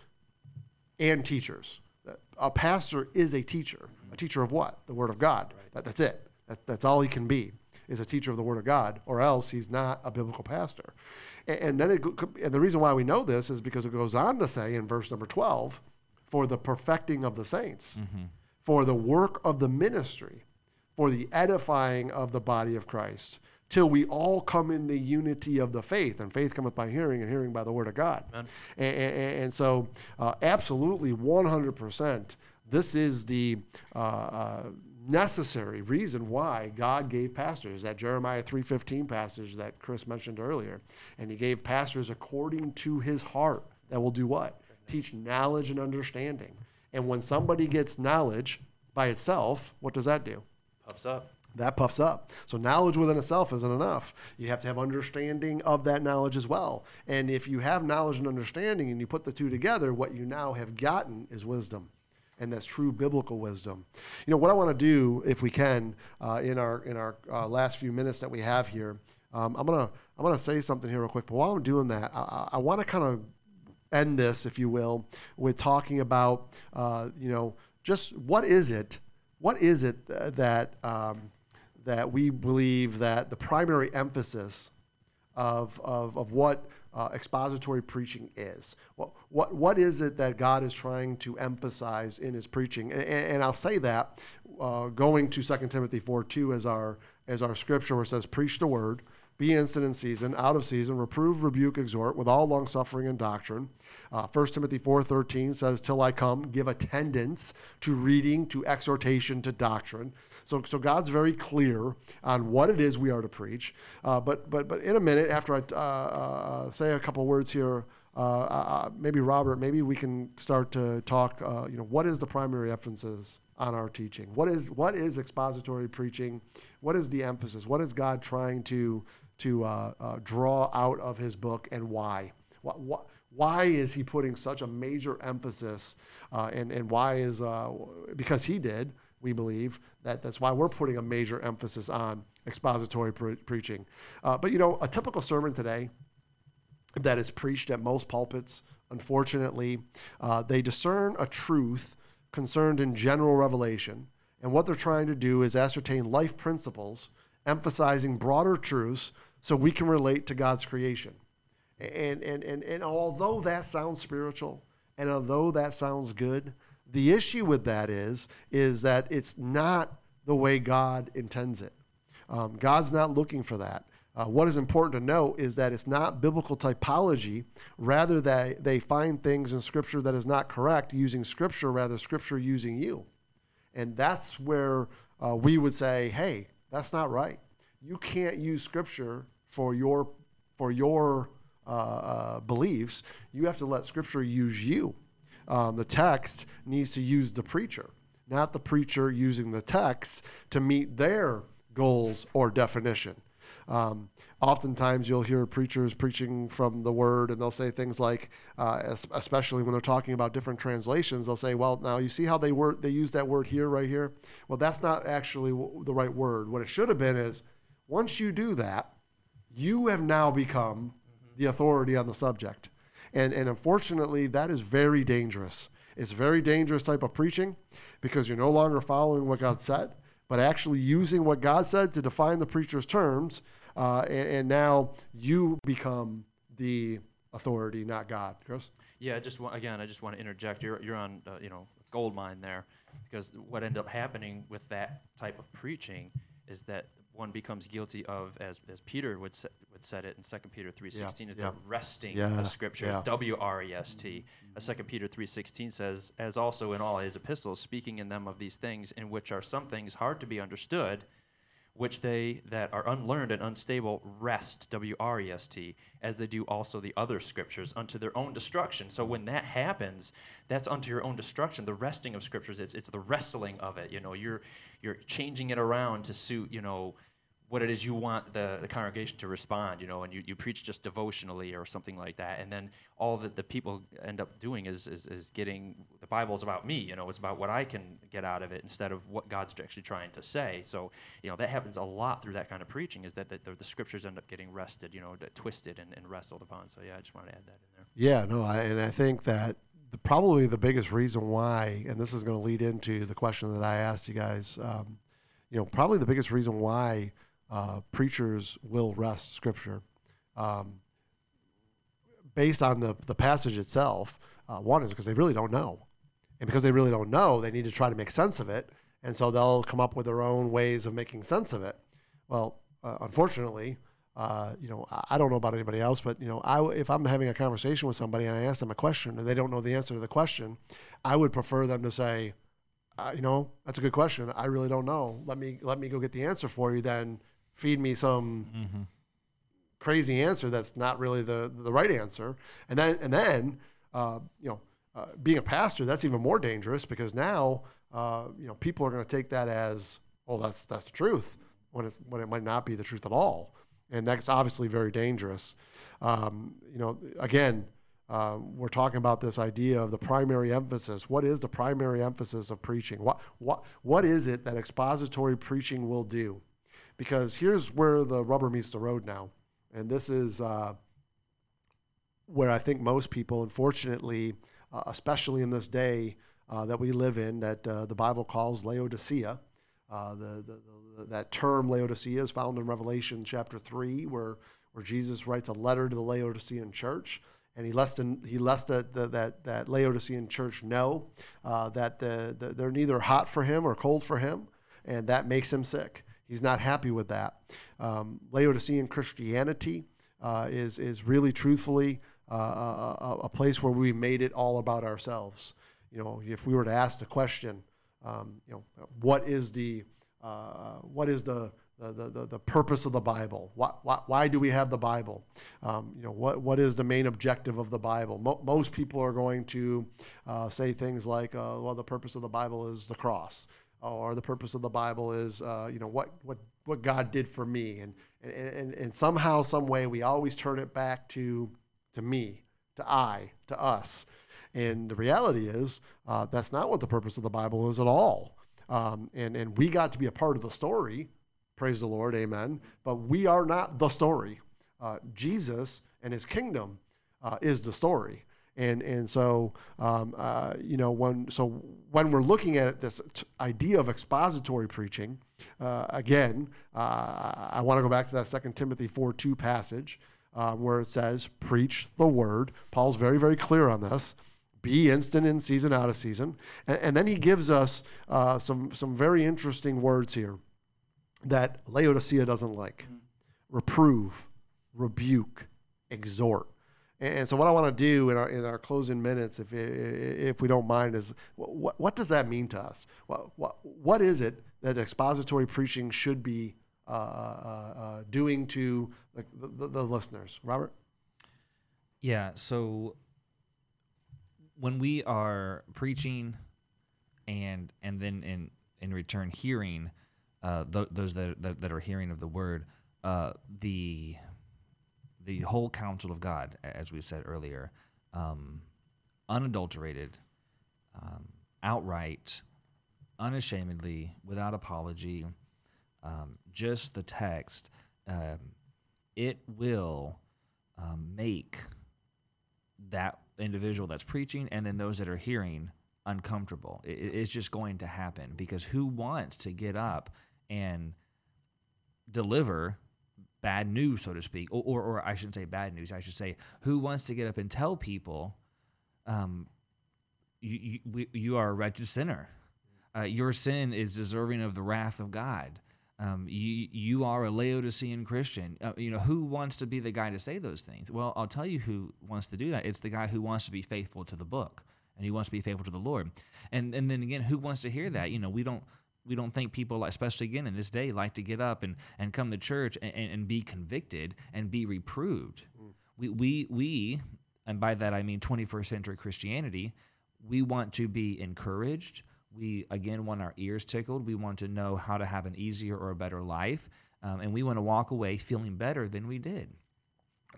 and teachers. A pastor is a teacher. A teacher of what? The Word of God. That, that's it. That, that's all he can be is a teacher of the Word of God, or else he's not a biblical pastor. And, and then it, and the reason why we know this is because it goes on to say in verse number 12, for the perfecting of the saints, for the work of the ministry, for the edifying of the body of Christ, till we all come in the unity of the faith. And faith cometh by hearing, and hearing by the word of God. And, and, and so, uh, absolutely 100%, this is the uh, uh, necessary reason why God gave pastors. That Jeremiah 3.15 passage that Kris mentioned earlier. And he gave pastors according to his heart that will do what? Teach knowledge and understanding. And when somebody gets knowledge by itself, what does that do? puffs up that puffs up. So knowledge within itself isn't enough. You have to have understanding of that knowledge as well. And if you have knowledge and understanding and you put the two together, what you now have gotten is wisdom. And that's true biblical wisdom. You know what I want to do, if we can, uh, in our in our uh, last few minutes that we have here, um, I'm gonna I'm gonna say something here real quick. But while I'm doing that, I, I, I want to kind of end this, if you will, with talking about uh, you know just what is it, what is it th- that um, that we believe that the primary emphasis of, of, of what uh, expository preaching is. What, what, what is it that God is trying to emphasize in his preaching? And, and I'll say that uh, going to 2 Timothy 4 2 as our, as our scripture where it says, Preach the word, be instant in season, out of season, reprove, rebuke, exhort with all long suffering and doctrine. Uh, 1 Timothy 4:13 says, "Till I come, give attendance to reading, to exhortation, to doctrine." So, so God's very clear on what it is we are to preach. Uh, but, but, but in a minute, after I uh, uh, say a couple words here, uh, uh, maybe Robert, maybe we can start to talk. You know, what is the primary emphasis on our teaching? What is what is expository preaching? What is the emphasis? What is God trying to to uh, uh, draw out of His book, and why? What, why is He putting such a major emphasis? Uh, and and why is uh, because He did. We believe that that's why we're putting a major emphasis on expository pre- preaching. Uh, but you know, a typical sermon today that is preached at most pulpits, unfortunately, uh, they discern a truth concerned in general revelation. And what they're trying to do is ascertain life principles, emphasizing broader truths so we can relate to God's creation. And, and, and, and although that sounds spiritual, and although that sounds good, the issue with that is, is that it's not the way God intends it. Um, God's not looking for that. Uh, what is important to note is that it's not biblical typology. Rather, they, they find things in Scripture that is not correct using Scripture, rather, Scripture using you. And that's where uh, we would say, hey, that's not right. You can't use Scripture for your, for your uh, uh beliefs. You have to let Scripture use you. Um, the text needs to use the preacher, not the preacher using the text to meet their goals or definition. Um, oftentimes, you'll hear preachers preaching from the Word, and they'll say things like, uh, especially when they're talking about different translations, they'll say, "Well, now you see how they word they use that word here, right here. Well, that's not actually the right word. What it should have been is, once you do that, you have now become the authority on the subject, and and unfortunately, that is very dangerous. It's very dangerous type of preaching because you're no longer following what God said but actually using what God said to define the preacher's terms, uh, and, and, now you become the authority, not God. Kris? Yeah, just again, I just want to interject. You're you're on uh, you know gold mine there, because what ended up happening with that type of preaching is that one becomes guilty of, as, as Peter would say, would said it in 2 Peter 3.16, yeah, is yeah. the wresting yeah, of Scriptures, W-R-E-S-T. Mm-hmm. 2 Peter 3.16 says, as also in all his epistles, speaking in them of these things, in which are some things hard to be understood, which they that are unlearned and unstable wrest, W R E S T, as they do also the other scriptures unto their own destruction. So when that happens, that's unto your own destruction. The wresting of scriptures, it's, it's the wrestling of it. You know, you're you're changing it around to suit, you know, what it is you want the, the congregation to respond, you know, and you, you preach just devotionally or something like that. And then all that the people end up doing is, is, is getting the Bible's about me, you know, it's about what I can get out of it instead of what God's actually trying to say. So, you know, that happens a lot through that kind of preaching is that, the, the scriptures end up getting wrested, you know, twisted and, and wrestled upon. So, yeah, I just wanted to add that in there. Yeah, no, I, and I think that probably the biggest reason why, and this is going to lead into the question that I asked you guys, um, you know, probably the biggest reason why uh, preachers will wrest Scripture um, based on the, the passage itself. Uh, one is because they really don't know. And because they really don't know, they need to try to make sense of it. And so they'll come up with their own ways of making sense of it. Well, uh, unfortunately, uh, you know, I don't know about anybody else, but you know, I, if I'm having a conversation with somebody and I ask them a question and they don't know the answer to the question, I would prefer them to say, uh, you know, that's a good question. I really don't know. Let me let me go get the answer for you. Then feed me some mm-hmm. crazy answer that's not really the the right answer. And then and then uh, you know, uh, being a pastor, that's even more dangerous because now uh, you know people are going to take that as oh that's that's the truth when it's when it might not be the truth at all, and that's obviously very dangerous. Um, you know, again. Uh, we're talking about this idea of the primary emphasis. What is the primary emphasis of preaching? What what what is it that expository preaching will do? because here's where the rubber meets the road now. And this is uh, where I think most people, unfortunately, uh, especially in this day uh, that we live in, that uh, the Bible calls Laodicea. Uh, the, the, the, that term Laodicea is found in Revelation chapter 3, where, where Jesus writes a letter to the Laodicean church and he lets, he lets the, the, that, that Laodicean church know uh, that the, the, they're neither hot for him or cold for him, and that makes him sick. He's not happy with that. Um, Laodicean Christianity uh, is, is really truthfully uh, a, a, place where we made it all about ourselves. You know, if we were to ask the question, um, you know, what is the uh, what is the the, the, the, purpose of the Bible. Why, why, why do we have the Bible? Um, you know, what, what is the main objective of the Bible? Mo- most people are going to uh, say things like, uh, well, the purpose of the Bible is the cross, or the purpose of the Bible is, uh, you know, what, what, what God did for me. And, and, and, and somehow, some way, we always turn it back to, to me, to I, to us. And the reality is, uh, that's not what the purpose of the Bible is at all. Um, and, and we got to be a part of the story Praise the Lord, amen. But we are not the story. Uh, Jesus and his kingdom uh, is the story. And, and so, um, uh, you know, when, so when we're looking at this idea of expository preaching, uh, again, uh, I want to go back to that Second Timothy 4 2 passage um, where it says, Preach the word. Paul's very, very clear on this be instant in season, out of season. And, and then he gives us uh, some, some very interesting words here that Laodicea doesn't like mm-hmm. reprove, rebuke, exhort. And so, what I want to do in our in our closing minutes, if if we don't mind, is what what does that mean to us? What what what is it that expository preaching should be uh, uh, uh, doing to the, the, the listeners? Robert. Yeah. So when we are preaching, and and then in in return hearing uh, th- those that, that, that are hearing of the word, uh, the the whole counsel of God, as we said earlier, um, unadulterated, um, outright, unashamedly, without apology, um, just the text, um, it will um, make that individual that's preaching and then those that are hearing uncomfortable. It, it's just going to happen because who wants to get up and deliver bad news, so to speak, or, or, or, I shouldn't say bad news. I should say, who wants to get up and tell people, um, you, you, we, you are a wretched sinner. Uh, your sin is deserving of the wrath of God. Um, you, you are a Laodicean Christian. Uh, you know, who wants to be the guy to say those things? Well, I'll tell you who wants to do that. It's the guy who wants to be faithful to the book and he wants to be faithful to the Lord. And, and then again, who wants to hear that? You know, we don't, we don't think people, especially again in this day, like to get up and, and come to church and, and be convicted and be reproved. Mm. We, we, we, and by that I mean 21st century Christianity, we want to be encouraged. We, again, want our ears tickled. We want to know how to have an easier or a better life. Um, and we want to walk away feeling better than we did.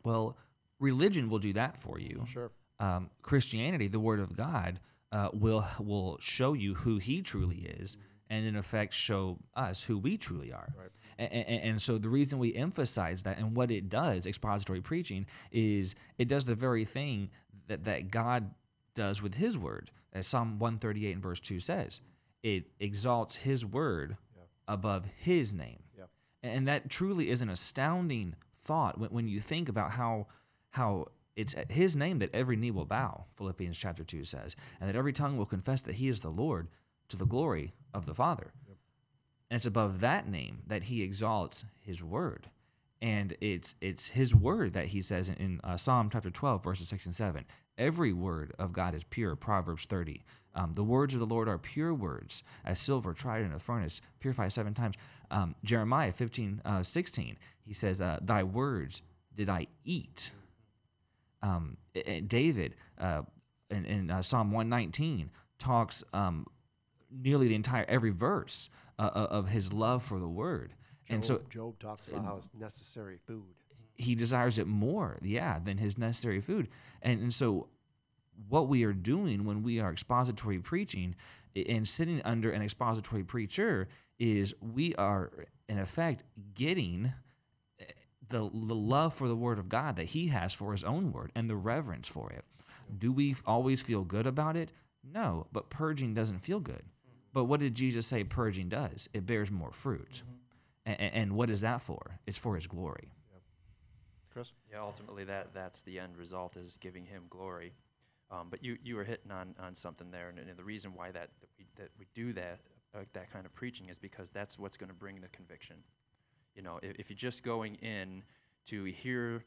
Well, religion will do that for you. Sure. Um, Christianity, the Word of God, uh, will will show you who He truly is, mm-hmm and in effect show us who we truly are. Right. And, and, and, so the reason we emphasize that and what it does, expository preaching, is it does the very thing that, that God does with his word. As Psalm 138 and verse 2 says, it exalts his word yeah. above his name. Yeah. And that truly is an astounding thought when, when you think about how, how it's at his name that every knee will bow, Philippians chapter 2 says, and that every tongue will confess that he is the Lord to the glory of the Father. Yep. And it's above that name that he exalts his word. And it's it's his word that he says in, in uh, Psalm chapter 12, verses 6 and 7. Every word of God is pure, Proverbs 30. Um, the words of the Lord are pure words, as silver tried in a furnace, purified seven times. Um, Jeremiah 15, uh, 16, he says, uh, Thy words did I eat. Um, David uh, in, in uh, Psalm 119 talks um, nearly the entire every verse uh, of his love for the word. And so Job talks about how it's necessary food. He desires it more, yeah, than his necessary food. And and so what we are doing when we are expository preaching and sitting under an expository preacher is we are in effect getting eh, the, the love for the word of God that he has for his own word and the reverence for it. Do we always feel good about it? No, but purging doesn't feel good. But what did Jesus say purging does? It bears more fruit. Mm-hmm. And, and, what is that for? It's for his glory. Yep. Kris? Yeah, ultimately that, that's the end result is giving him glory. Um, but you, you were hitting on, on something there, and, and the reason why that, that, we, that we do that, uh, that kind of preaching is because that's what's going to bring the conviction. You know, if, if you're just going in to hear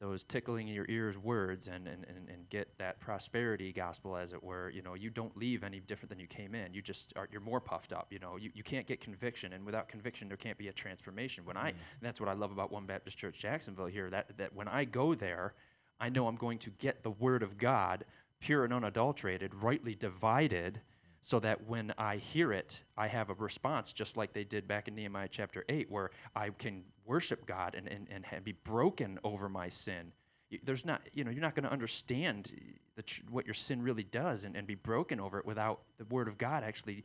those tickling in your ears words and, and, and, and get that prosperity gospel as it were you know you don't leave any different than you came in. You just are you're more puffed up you know. You, you can't get conviction and without conviction there can't be a transformation. When i mm-hmm. that's what i love about one baptist church jacksonville here that, that when i go there i know i'm going to get the word of god pure and unadulterated rightly divided so that when I hear it, I have a response, just like they did back in Nehemiah chapter 8, where I can worship God and, and, and be broken over my sin. There's not, you know, you're not going to understand the tr- what your sin really does and, and be broken over it without the Word of God actually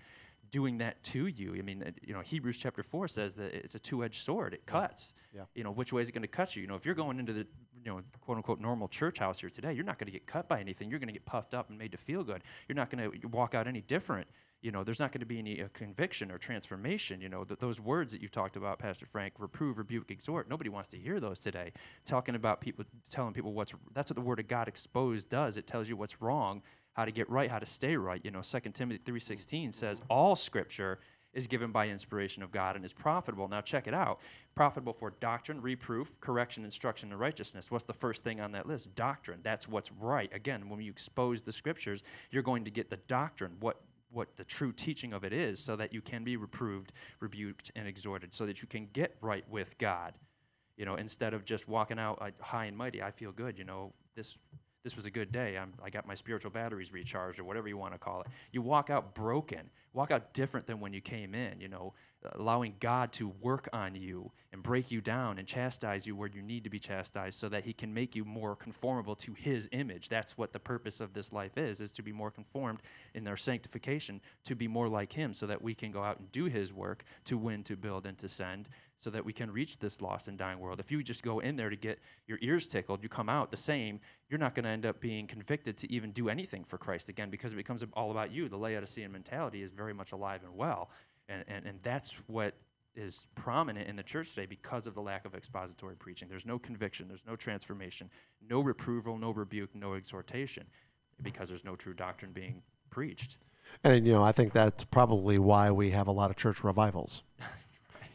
doing that to you. I mean, uh, you know, Hebrews chapter 4 says that it's a two edged sword, it cuts. Yeah. You know, which way is it going to cut you? You know, if you're going into the you know, quote unquote normal church house here today, you're not going to get cut by anything. You're going to get puffed up and made to feel good. You're not going to walk out any different. You know, there's not going to be any uh, conviction or transformation. You know, th- those words that you talked about, Pastor Frank, reprove, rebuke, exhort. Nobody wants to hear those today. Talking about people, telling people what's that's what the Word of God exposed does. It tells you what's wrong, how to get right, how to stay right. You know, 2 Timothy 3:16 says all Scripture is given by inspiration of God and is profitable. Now, check it out profitable for doctrine, reproof, correction, instruction, and righteousness. What's the first thing on that list? Doctrine. That's what's right. Again, when you expose the scriptures, you're going to get the doctrine, what what the true teaching of it is so that you can be reproved, rebuked, and exhorted, so that you can get right with God. You know, instead of just walking out high and mighty, I feel good. You know, this this was a good day. I'm, I got my spiritual batteries recharged, or whatever you want to call it. You walk out broken, walk out different than when you came in. You know, allowing God to work on you and break you down and chastise you where you need to be chastised so that he can make you more conformable to his image. That's what the purpose of this life is, is to be more conformed in their sanctification, to be more like him so that we can go out and do his work to win, to build, and to send so that we can reach this lost and dying world. If you just go in there to get your ears tickled, you come out the same, you're not going to end up being convicted to even do anything for Christ again because it becomes all about you. The Laodicean mentality is very much alive and well. And, and, and that's what is prominent in the church today because of the lack of expository preaching. There's no conviction, there's no transformation, no reproval, no rebuke, no exhortation because there's no true doctrine being preached. And you know, I think that's probably why we have a lot of church revivals.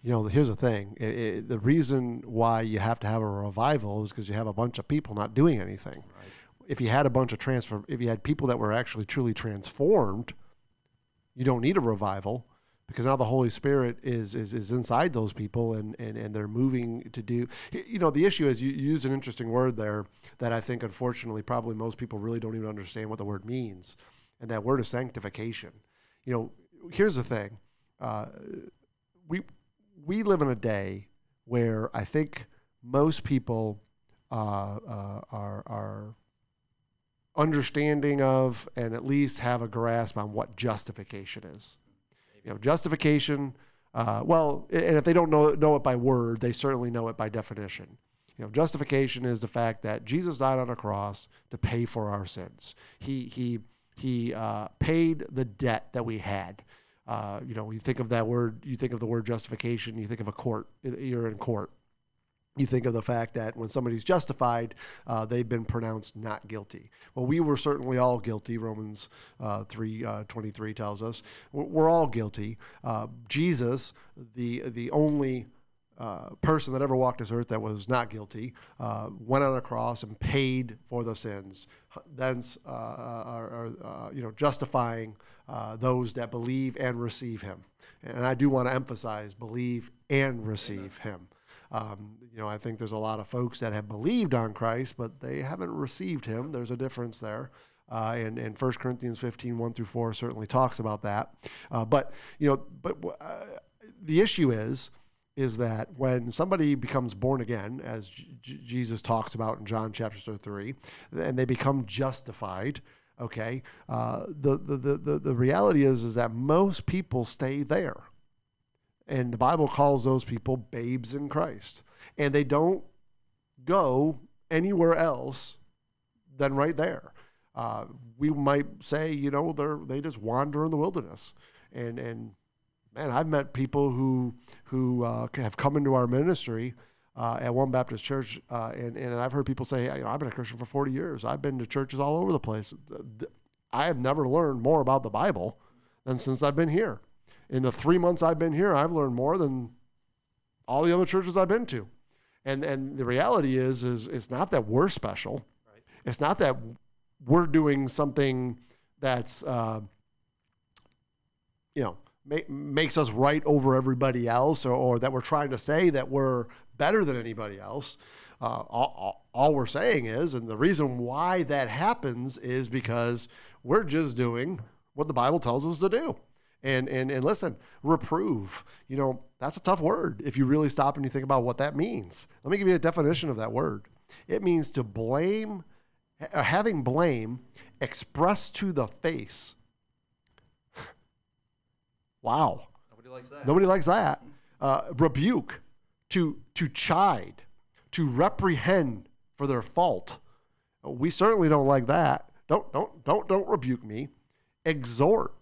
You know, here's the thing: it, it, the reason why you have to have a revival is because you have a bunch of people not doing anything. Right. If you had a bunch of transfer, if you had people that were actually truly transformed, you don't need a revival because now the Holy Spirit is is, is inside those people and, and, and they're moving to do you know the issue is you, used an interesting word there that I think unfortunately probably most people really don't even understand what the word means and that word is sanctification you know here's the thing uh, we we live in a day where I think most people uh, uh, are are understanding of and at least have a grasp on what justification is you know, justification. Uh, well, and if they don't know know it by word, they certainly know it by definition. You know, justification is the fact that Jesus died on a cross to pay for our sins. He he he uh, paid the debt that we had. Uh, you know, you think of that word, you think of the word justification, you think of a court. You're in court you think of the fact that when somebody's justified, uh, they've been pronounced not guilty. Well, we were certainly all guilty. Romans uh, three uh, twenty three tells us we're, all guilty. Uh, Jesus, the the only uh, person that ever walked this earth that was not guilty, uh, went on a cross and paid for the sins, thence are, are you know justifying those that believe and receive Him. And I do want to emphasize believe and receive Amen. Him. Um, you know, I think there's a lot of folks that have believed on Christ, but they haven't received Him. There's a difference there. Uh, and, and 1 Corinthians 15, 1 through 4 certainly talks about that. Uh, but, you know, but uh, the issue is, is that when somebody becomes born again, as J- Jesus talks about in John chapter 3, and they become justified, okay, uh, the, the, the, the reality is, is that most people stay there. And the Bible calls those people babes in Christ. And they don't go anywhere else than right there. Uh, we might say, you know, they're they just wander in the wilderness. And and man, I've met people who who uh, have come into our ministry uh, at One Baptist Church, uh, and and I've heard people say, you know, I've been a Christian for 40 years. I've been to churches all over the place. I have never learned more about the Bible than since I've been here in the three months I've been here, I've learned more than all the other churches I've been to. And and the reality is is it's not that we're special. Right. It's not that we're doing something that's uh, you know ma- makes us right over everybody else, or, or that we're trying to say that we're better than anybody else. Uh, all, all, we're saying is, and the reason why that happens is because we're just doing what the Bible tells us to do. And, and, and listen, reprove, you know, that's a tough word if you really stop and you think about what that means. Let me give you a definition of that word. It means to blame, having blame expressed to the face. wow. Nobody likes that. Nobody likes that. Uh, rebuke, to to chide, to reprehend for their fault. We certainly don't like that. Don't don't don't don't rebuke me. Exhort,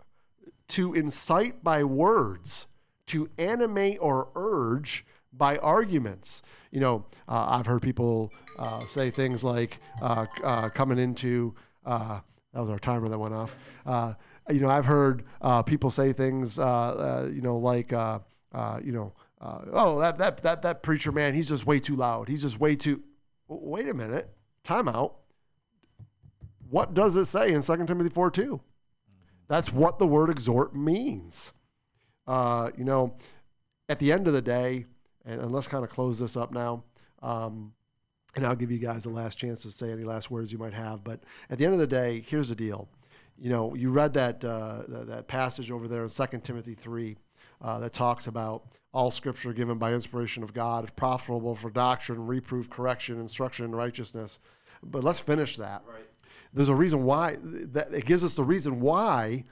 to incite by words, to animate or urge by arguments. You know, uh, I've heard people uh, say things like uh, uh, coming into uh, that was our timer that went off. Uh, you know, I've heard people say things, you know, like, you know, uh, oh, that, that, that, that preacher man, he's just way too loud. He's just way too. Wait a minute. Time out. What does it say in 2 Timothy 4 2? That's what the word exhort means. Uh, you know, at the end of the day, and, and let's kind of close this up now. Um, and I'll give you guys the last chance to say any last words you might have. But at the end of the day, here's the deal. You know, you read that uh, that passage over there in 2 Timothy 3 uh, that talks about all scripture given by inspiration of God is profitable for doctrine, reproof, correction, instruction in righteousness. But let's finish that. Right. There's a reason why that it gives us the reason why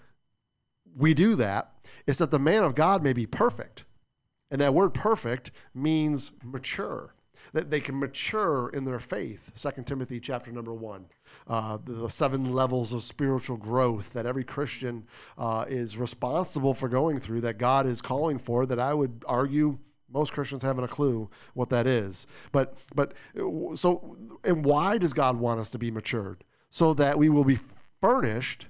we do that is that the man of God may be perfect. And that word perfect means mature. That they can mature in their faith. 2 Timothy chapter number one. Uh, the, the seven levels of spiritual growth that every Christian uh, is responsible for going through, that God is calling for, that I would argue most Christians haven't a clue what that is. But but uh, so and why does God want us to be matured? So that we will be furnished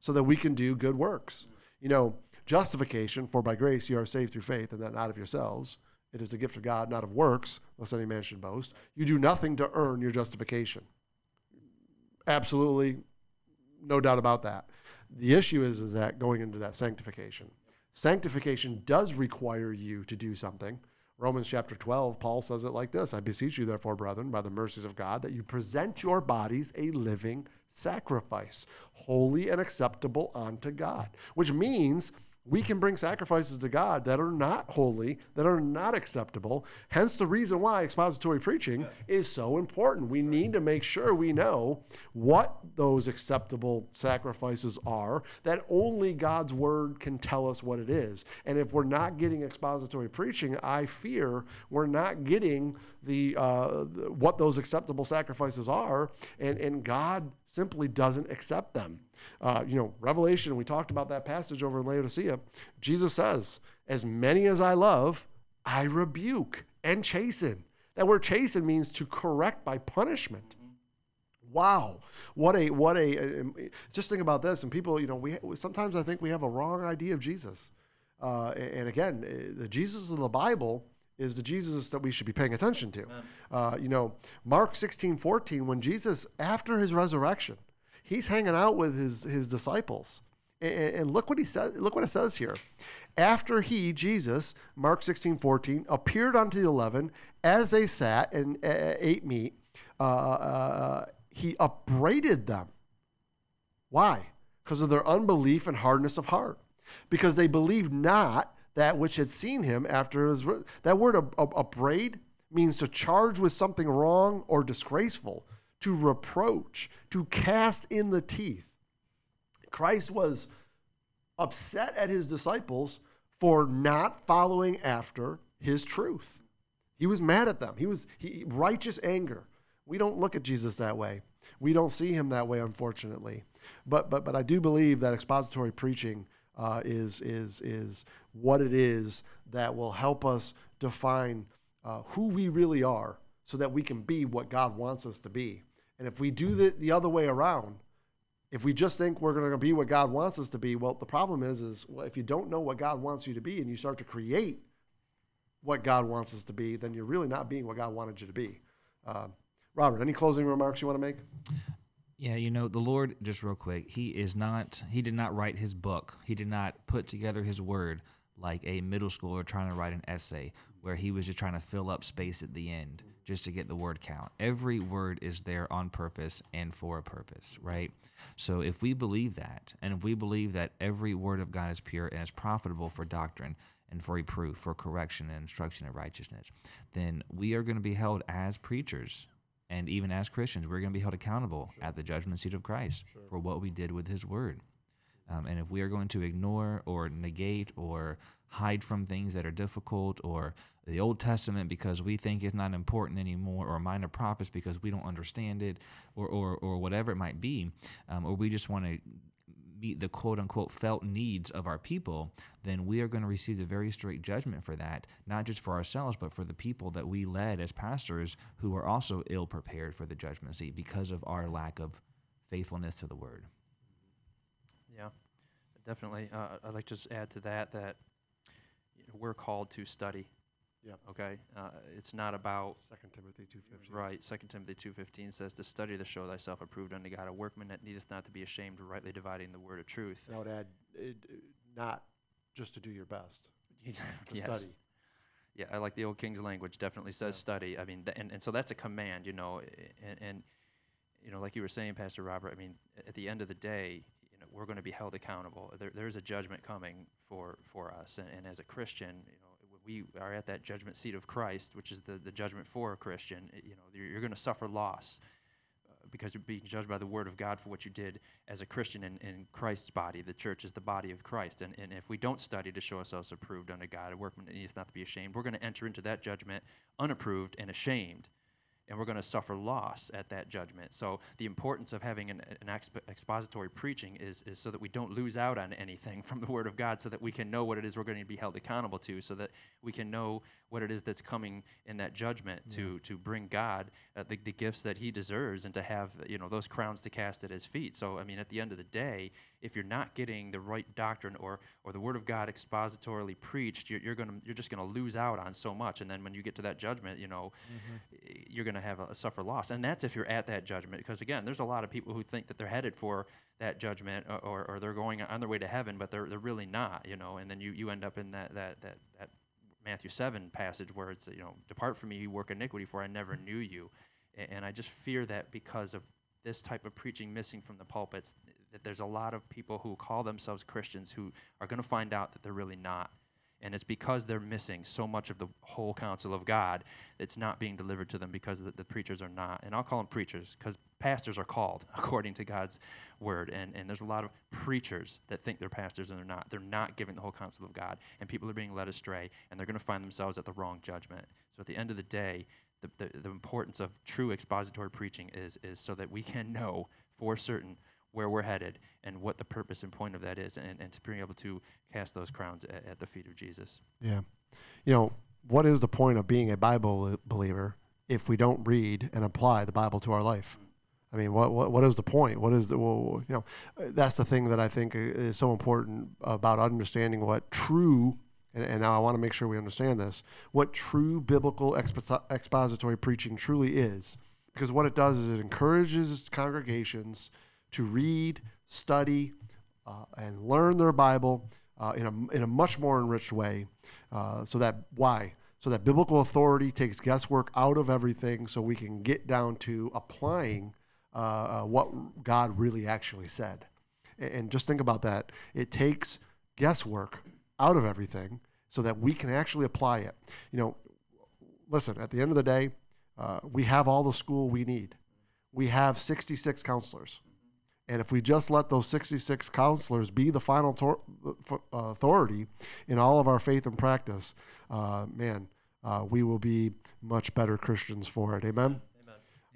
so that we can do good works. You know, justification, for by grace you are saved through faith, and that not of yourselves. It is the gift of God, not of works, lest any man should boast. You do nothing to earn your justification. Absolutely, no doubt about that. The issue is, is that going into that sanctification. Sanctification does require you to do something. Romans chapter 12, Paul says it like this I beseech you, therefore, brethren, by the mercies of God, that you present your bodies a living sacrifice, holy and acceptable unto God, which means we can bring sacrifices to God that are not holy, that are not acceptable. Hence, the reason why expository preaching is so important. We need to make sure we know what those acceptable sacrifices are, that only God's word can tell us what it is. And if we're not getting expository preaching, I fear we're not getting the, uh, what those acceptable sacrifices are, and, and God simply doesn't accept them. Uh, you know, Revelation, we talked about that passage over in Laodicea. Jesus says, As many as I love, I rebuke and chasten. That word chasten means to correct by punishment. Wow, what a what a, um, just think about this. And people, you know, we sometimes I think we have a wrong idea of Jesus. Uh, and again, uh, the Jesus of the Bible is the Jesus that we should be paying attention to. Uh, you know, Mark 16, 14, when Jesus, after his resurrection, he's hanging out with his, his disciples. And, and look what he says, look what it says here. After he, Jesus, Mark 16, 14, appeared unto the eleven as they sat and uh, ate meat, uh, uh, he upbraided them. Why? Because of their unbelief and hardness of heart. Because they believed not that which had seen him after his. That word up, up, upbraid means to charge with something wrong or disgraceful, to reproach, to cast in the teeth. Christ was upset at his disciples for not following after his truth. He was mad at them. He was he, righteous anger. We don't look at Jesus that way. We don't see him that way, unfortunately. But but but I do believe that expository preaching uh, is is is what it is that will help us define uh, who we really are, so that we can be what God wants us to be. And if we do the the other way around, if we just think we're going to be what God wants us to be, well, the problem is, is well, if you don't know what God wants you to be and you start to create what God wants us to be, then you're really not being what God wanted you to be. Uh, Robert, any closing remarks you want to make? Yeah, you know, the Lord, just real quick, He is not, He did not write His book. He did not put together His word like a middle schooler trying to write an essay where he was just trying to fill up space at the end just to get the word count. Every word is there on purpose and for a purpose, right? So if we believe that, and if we believe that every word of God is pure and is profitable for doctrine and for reproof, for correction and instruction in righteousness, then we are going to be held as preachers and even as Christians, we're going to be held accountable sure. at the judgment seat of Christ sure. for what we did with His Word. Um, and if we are going to ignore or negate or hide from things that are difficult or the Old Testament because we think it's not important anymore, or minor prophets because we don't understand it, or, or, or whatever it might be, um, or we just want to meet the quote unquote felt needs of our people, then we are going to receive a very strict judgment for that, not just for ourselves, but for the people that we led as pastors who are also ill prepared for the judgment seat because of our lack of faithfulness to the word. Yeah, definitely. Uh, I'd like to just add to that that you know, we're called to study. Yep. Okay. Uh, it's not about Second Timothy two fifteen. right. Second Timothy two fifteen says to study to show thyself approved unto God, a workman that needeth not to be ashamed, rightly dividing the word of truth. And I would add, it, not just to do your best, to yes. study. Yeah, I like the old King's language. Definitely says Yeah. study. I mean, th- and, and so that's a command, you know, and, and you know, like you were saying, Pastor Robert. I mean, at the end of the day, you know, we're going to be held accountable. There, there's a judgment coming for for us, and, and as a Christian, you know, we are at that judgment seat of Christ, which is the the judgment for a Christian. You know, you're, you're going to suffer loss uh, because you're being judged by the word of God for what you did as a Christian in, in Christ's body. The church is the body of Christ. And, and if we don't study to show ourselves approved unto God, a workman needs not to be ashamed, we're going to enter into that judgment unapproved and ashamed. And we're going to suffer loss at that judgment. So, the importance of having an, an exp- expository preaching is, is so that we don't lose out on anything from the Word of God, so that we can know what it is we're going to be held accountable to, so that we can know what it is that's coming in that judgment to, to bring God uh, the, the gifts that He deserves and to have you know those crowns to cast at His feet. So, I mean, at the end of the day, if you're not getting the right doctrine or or the Word of God expositorily preached, you're, you're gonna you're just gonna lose out on so much. And then when you get to that judgment, you know, mm-hmm. you're gonna have a, suffer loss. And that's if you're at that judgment, because again, there's a lot of people who think that they're headed for that judgment or, or, or they're going on their way to heaven, but they're they're really not. You know, and then you you end up in that that that that Matthew 7 passage where it's, you know, depart from me, you work iniquity, for I never knew you. And I just fear that because of this type of preaching missing from the pulpits, that there's a lot of people who call themselves Christians who are going to find out that they're really not. And it's because they're missing so much of the whole counsel of God that's not being delivered to them because the, the preachers are not. And I'll call them preachers because pastors are called according to God's word. And, and there's a lot of preachers that think they're pastors and they're not. They're not giving the whole counsel of God. And people are being led astray and they're going to find themselves at the wrong judgment. So at the end of the day, the, the, the importance of true expository preaching is, is so that we can know for certain where we're headed and what the purpose and point of that is, and, and to be able to cast those crowns at, at the feet of Jesus. Yeah. You know, what is the point of being a Bible believer if we don't read and apply the Bible to our life? I mean, what what, what is the point? What is the well, you know? That's the thing that I think is so important about understanding what true. And, and now I want to make sure we understand this. What true biblical expo- expository preaching truly is, because what it does is it encourages congregations to read, study, uh, and learn their Bible uh, in a in a much more enriched way. Uh, so that why? So that biblical authority takes guesswork out of everything, so we can get down to applying uh, uh, what God really actually said. And, and just think about that. It takes guesswork out of everything, so that we can actually apply it. You know, listen. At the end of the day, uh, we have all the school we need. We have 66 counselors. And if we just let those 66 counselors be the final tor- uh, authority in all of our faith and practice, uh, man, uh, we will be much better Christians for it. Amen?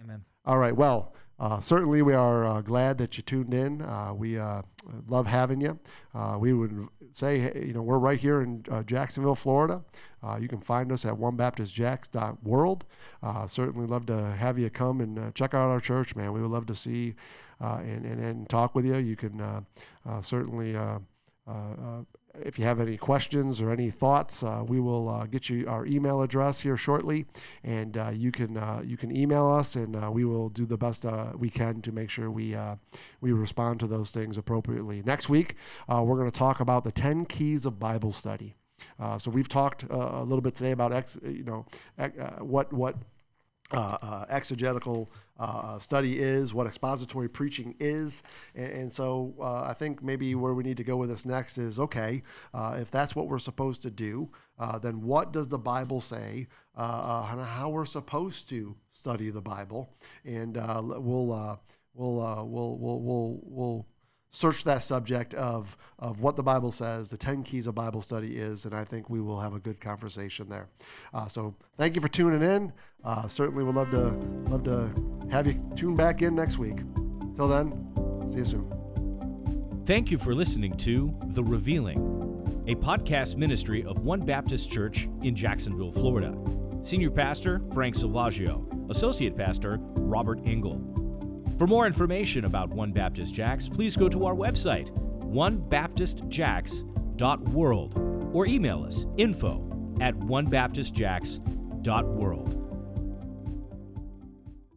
Amen. All right. Well, uh, certainly we are uh, glad that you tuned in. Uh, we uh, love having you. Uh, we would say, hey, you know, we're right here in uh, Jacksonville, Florida. Uh, you can find us at onebaptistjax.world. Uh, certainly love to have you come and uh, check out our church, man. We would love to see and, and, and talk with you. You can uh, uh, certainly uh, uh, if you have any questions or any thoughts, uh, we will uh, get you our email address here shortly, and uh, you can uh, you can email us, and uh, we will do the best we can to make sure we we respond to those things appropriately. Next week, we're going to talk about the ten keys of Bible study. so we've talked a little bit today about ex, you know what what uh, uh, exegetical uh, study is, what expository preaching is. And, and so uh, I think maybe where we need to go with this next is okay, uh, if that's what we're supposed to do, uh, then what does the Bible say on how we're supposed to study the Bible? And we'll, we'll, we'll, we'll, we'll, we'll search that subject of, of what the Bible says, the 10 keys of Bible study is, and I think we will have a good conversation there. Uh, so thank you for tuning in. Uh, certainly would love to, love to have you tune back in next week. Till then, see you soon. Thank you for listening to The Revealing, a podcast ministry of One Baptist Church in Jacksonville, Florida. Senior Pastor Frank Salvaggio, Associate Pastor Robert Engel. For more information about One Baptist Jax, please go to our website, onebaptistjax.world, or email us info at onebaptistjax.world.